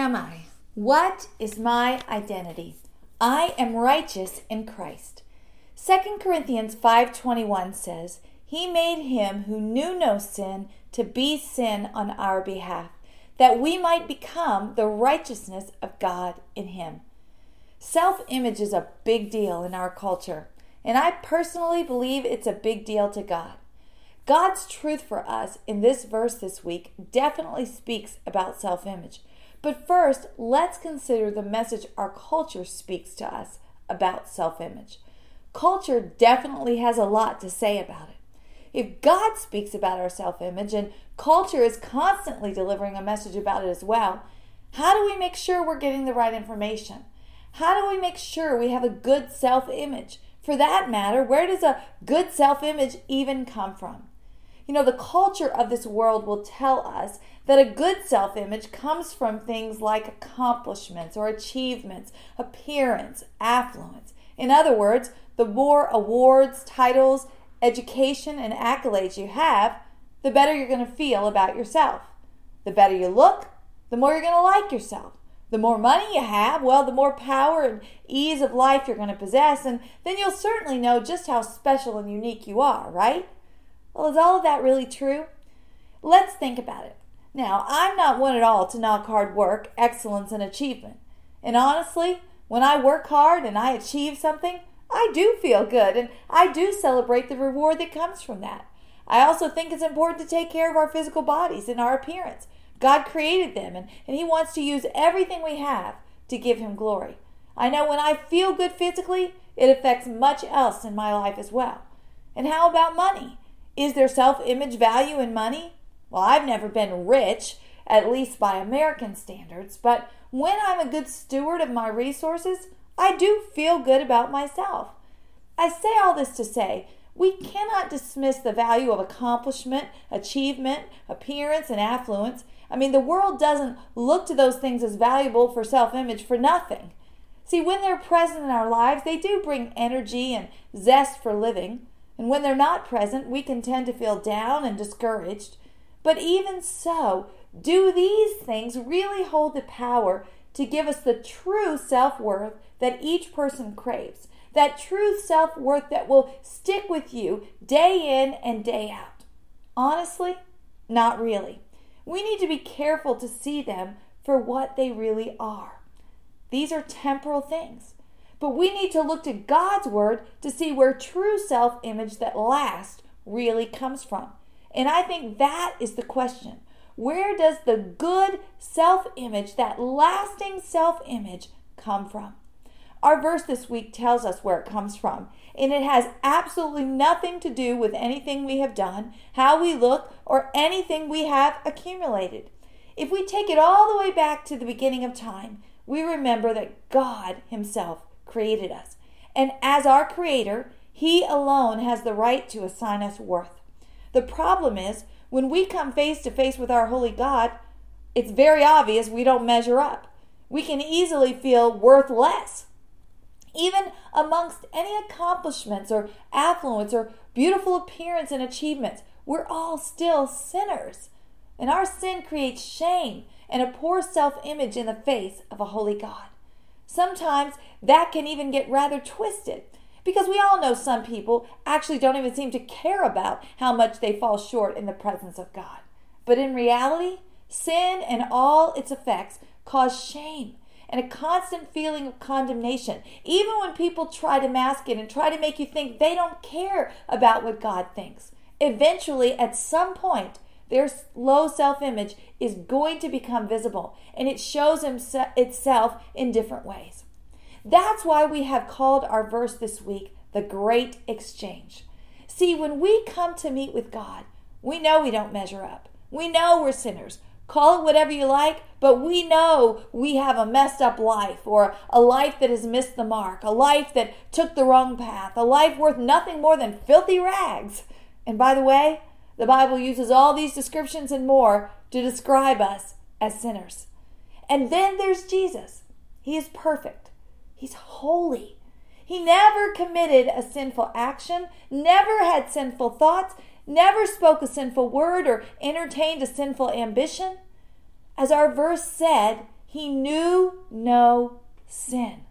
am I? What is my identity? I am righteous in Christ. 2 Corinthians 5:21 says, "He made him who knew no sin to be sin on our behalf, that we might become the righteousness of God in him." Self-image is a big deal in our culture, and I personally believe it's a big deal to God. God's truth for us in this verse this week definitely speaks about self-image. But first, let's consider the message our culture speaks to us about self-image. Culture definitely has a lot to say about it. If God speaks about our self image and culture is constantly delivering a message about it as well, how do we make sure we're getting the right information? How do we make sure we have a good self image? For that matter, where does a good self image even come from? You know, the culture of this world will tell us that a good self image comes from things like accomplishments or achievements, appearance, affluence. In other words, the more awards, titles, education, and accolades you have, the better you're going to feel about yourself. The better you look, the more you're going to like yourself. The more money you have, well, the more power and ease of life you're going to possess, and then you'll certainly know just how special and unique you are, right? Well, is all of that really true? Let's think about it. Now, I'm not one at all to knock hard work, excellence, and achievement. And honestly, when I work hard and I achieve something, I do feel good and I do celebrate the reward that comes from that. I also think it's important to take care of our physical bodies and our appearance. God created them and, and He wants to use everything we have to give Him glory. I know when I feel good physically, it affects much else in my life as well. And how about money? Is there self image value in money? Well, I've never been rich, at least by American standards, but when I'm a good steward of my resources, I do feel good about myself. I say all this to say we cannot dismiss the value of accomplishment, achievement, appearance, and affluence. I mean, the world doesn't look to those things as valuable for self image for nothing. See, when they're present in our lives, they do bring energy and zest for living. And when they're not present, we can tend to feel down and discouraged. But even so, do these things really hold the power to give us the true self worth that each person craves, that true self worth that will stick with you day in and day out? Honestly, not really. We need to be careful to see them for what they really are. These are temporal things. But we need to look to God's Word to see where true self image that lasts really comes from. And I think that is the question. Where does the good self image, that lasting self image, come from? Our verse this week tells us where it comes from, and it has absolutely nothing to do with anything we have done, how we look, or anything we have accumulated. If we take it all the way back to the beginning of time, we remember that God Himself created us. And as our Creator, He alone has the right to assign us worth. The problem is, when we come face to face with our holy God, it's very obvious we don't measure up. We can easily feel worth less even amongst any accomplishments or affluence or beautiful appearance and achievements, we're all still sinners. And our sin creates shame and a poor self image in the face of a holy God. Sometimes that can even get rather twisted because we all know some people actually don't even seem to care about how much they fall short in the presence of God. But in reality, sin and all its effects cause shame and a constant feeling of condemnation, even when people try to mask it and try to make you think they don't care about what God thinks. Eventually, at some point, their low self image is going to become visible and it shows itself in different ways. That's why we have called our verse this week the Great Exchange. See, when we come to meet with God, we know we don't measure up. We know we're sinners. Call it whatever you like, but we know we have a messed up life or a life that has missed the mark, a life that took the wrong path, a life worth nothing more than filthy rags. And by the way, the Bible uses all these descriptions and more to describe us as sinners. And then there's Jesus. He is perfect, He's holy. He never committed a sinful action, never had sinful thoughts, never spoke a sinful word or entertained a sinful ambition. As our verse said, he knew no sin.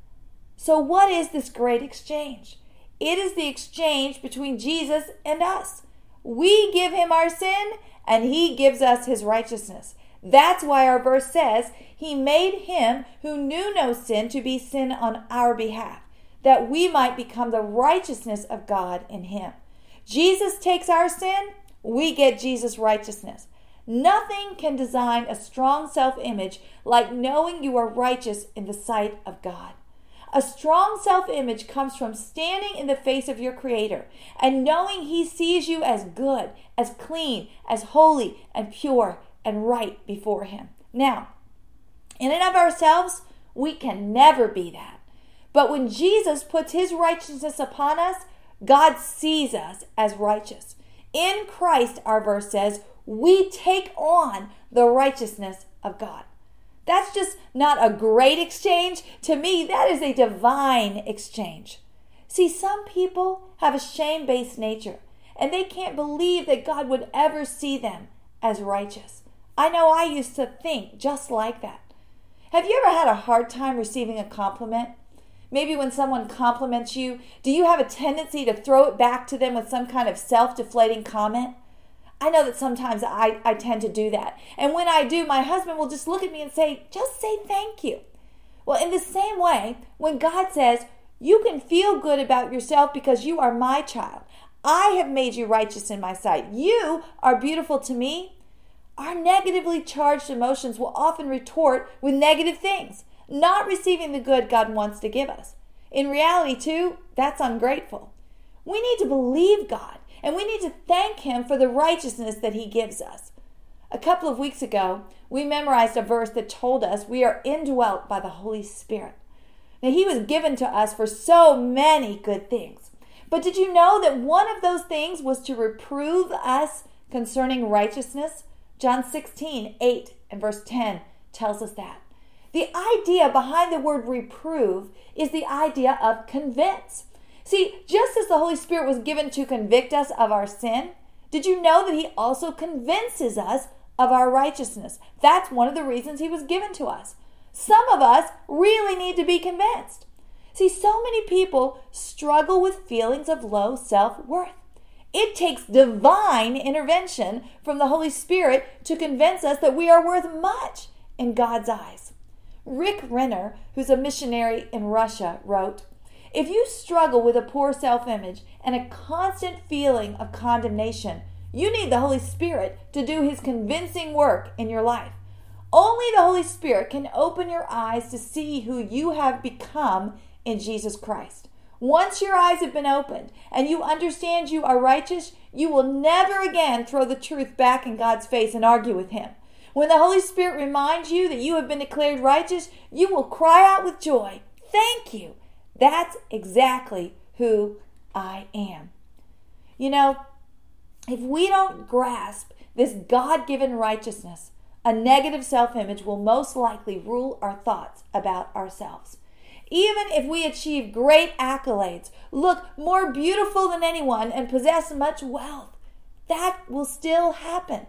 So, what is this great exchange? It is the exchange between Jesus and us. We give him our sin, and he gives us his righteousness. That's why our verse says, He made him who knew no sin to be sin on our behalf, that we might become the righteousness of God in him. Jesus takes our sin, we get Jesus' righteousness. Nothing can design a strong self image like knowing you are righteous in the sight of God. A strong self image comes from standing in the face of your Creator and knowing He sees you as good, as clean, as holy, and pure, and right before Him. Now, in and of ourselves, we can never be that. But when Jesus puts His righteousness upon us, God sees us as righteous. In Christ, our verse says, we take on the righteousness of God. That's just not a great exchange. To me, that is a divine exchange. See, some people have a shame based nature and they can't believe that God would ever see them as righteous. I know I used to think just like that. Have you ever had a hard time receiving a compliment? Maybe when someone compliments you, do you have a tendency to throw it back to them with some kind of self deflating comment? I know that sometimes I, I tend to do that. And when I do, my husband will just look at me and say, just say thank you. Well, in the same way, when God says, you can feel good about yourself because you are my child, I have made you righteous in my sight, you are beautiful to me, our negatively charged emotions will often retort with negative things, not receiving the good God wants to give us. In reality, too, that's ungrateful. We need to believe God and we need to thank Him for the righteousness that He gives us. A couple of weeks ago, we memorized a verse that told us we are indwelt by the Holy Spirit. Now, He was given to us for so many good things. But did you know that one of those things was to reprove us concerning righteousness? John 16, 8 and verse 10 tells us that. The idea behind the word reprove is the idea of convince. See, just as the Holy Spirit was given to convict us of our sin, did you know that He also convinces us of our righteousness? That's one of the reasons He was given to us. Some of us really need to be convinced. See, so many people struggle with feelings of low self worth. It takes divine intervention from the Holy Spirit to convince us that we are worth much in God's eyes. Rick Renner, who's a missionary in Russia, wrote, if you struggle with a poor self image and a constant feeling of condemnation, you need the Holy Spirit to do His convincing work in your life. Only the Holy Spirit can open your eyes to see who you have become in Jesus Christ. Once your eyes have been opened and you understand you are righteous, you will never again throw the truth back in God's face and argue with Him. When the Holy Spirit reminds you that you have been declared righteous, you will cry out with joy, Thank you. That's exactly who I am. You know, if we don't grasp this God given righteousness, a negative self image will most likely rule our thoughts about ourselves. Even if we achieve great accolades, look more beautiful than anyone, and possess much wealth, that will still happen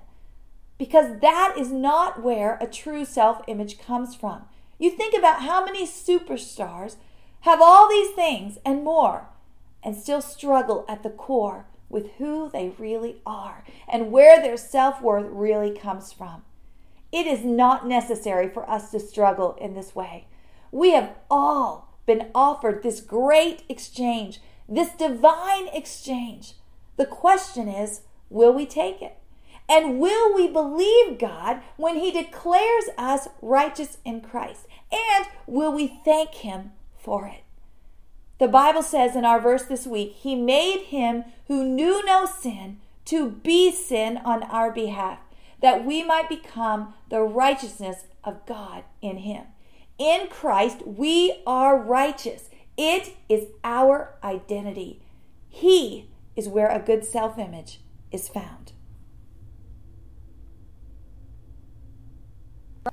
because that is not where a true self image comes from. You think about how many superstars have all these things and more, and still struggle at the core with who they really are and where their self worth really comes from. It is not necessary for us to struggle in this way. We have all been offered this great exchange, this divine exchange. The question is will we take it? And will we believe God when He declares us righteous in Christ? And will we thank Him for it. The Bible says in our verse this week, He made him who knew no sin to be sin on our behalf, that we might become the righteousness of God in Him. In Christ, we are righteous. It is our identity. He is where a good self image is found.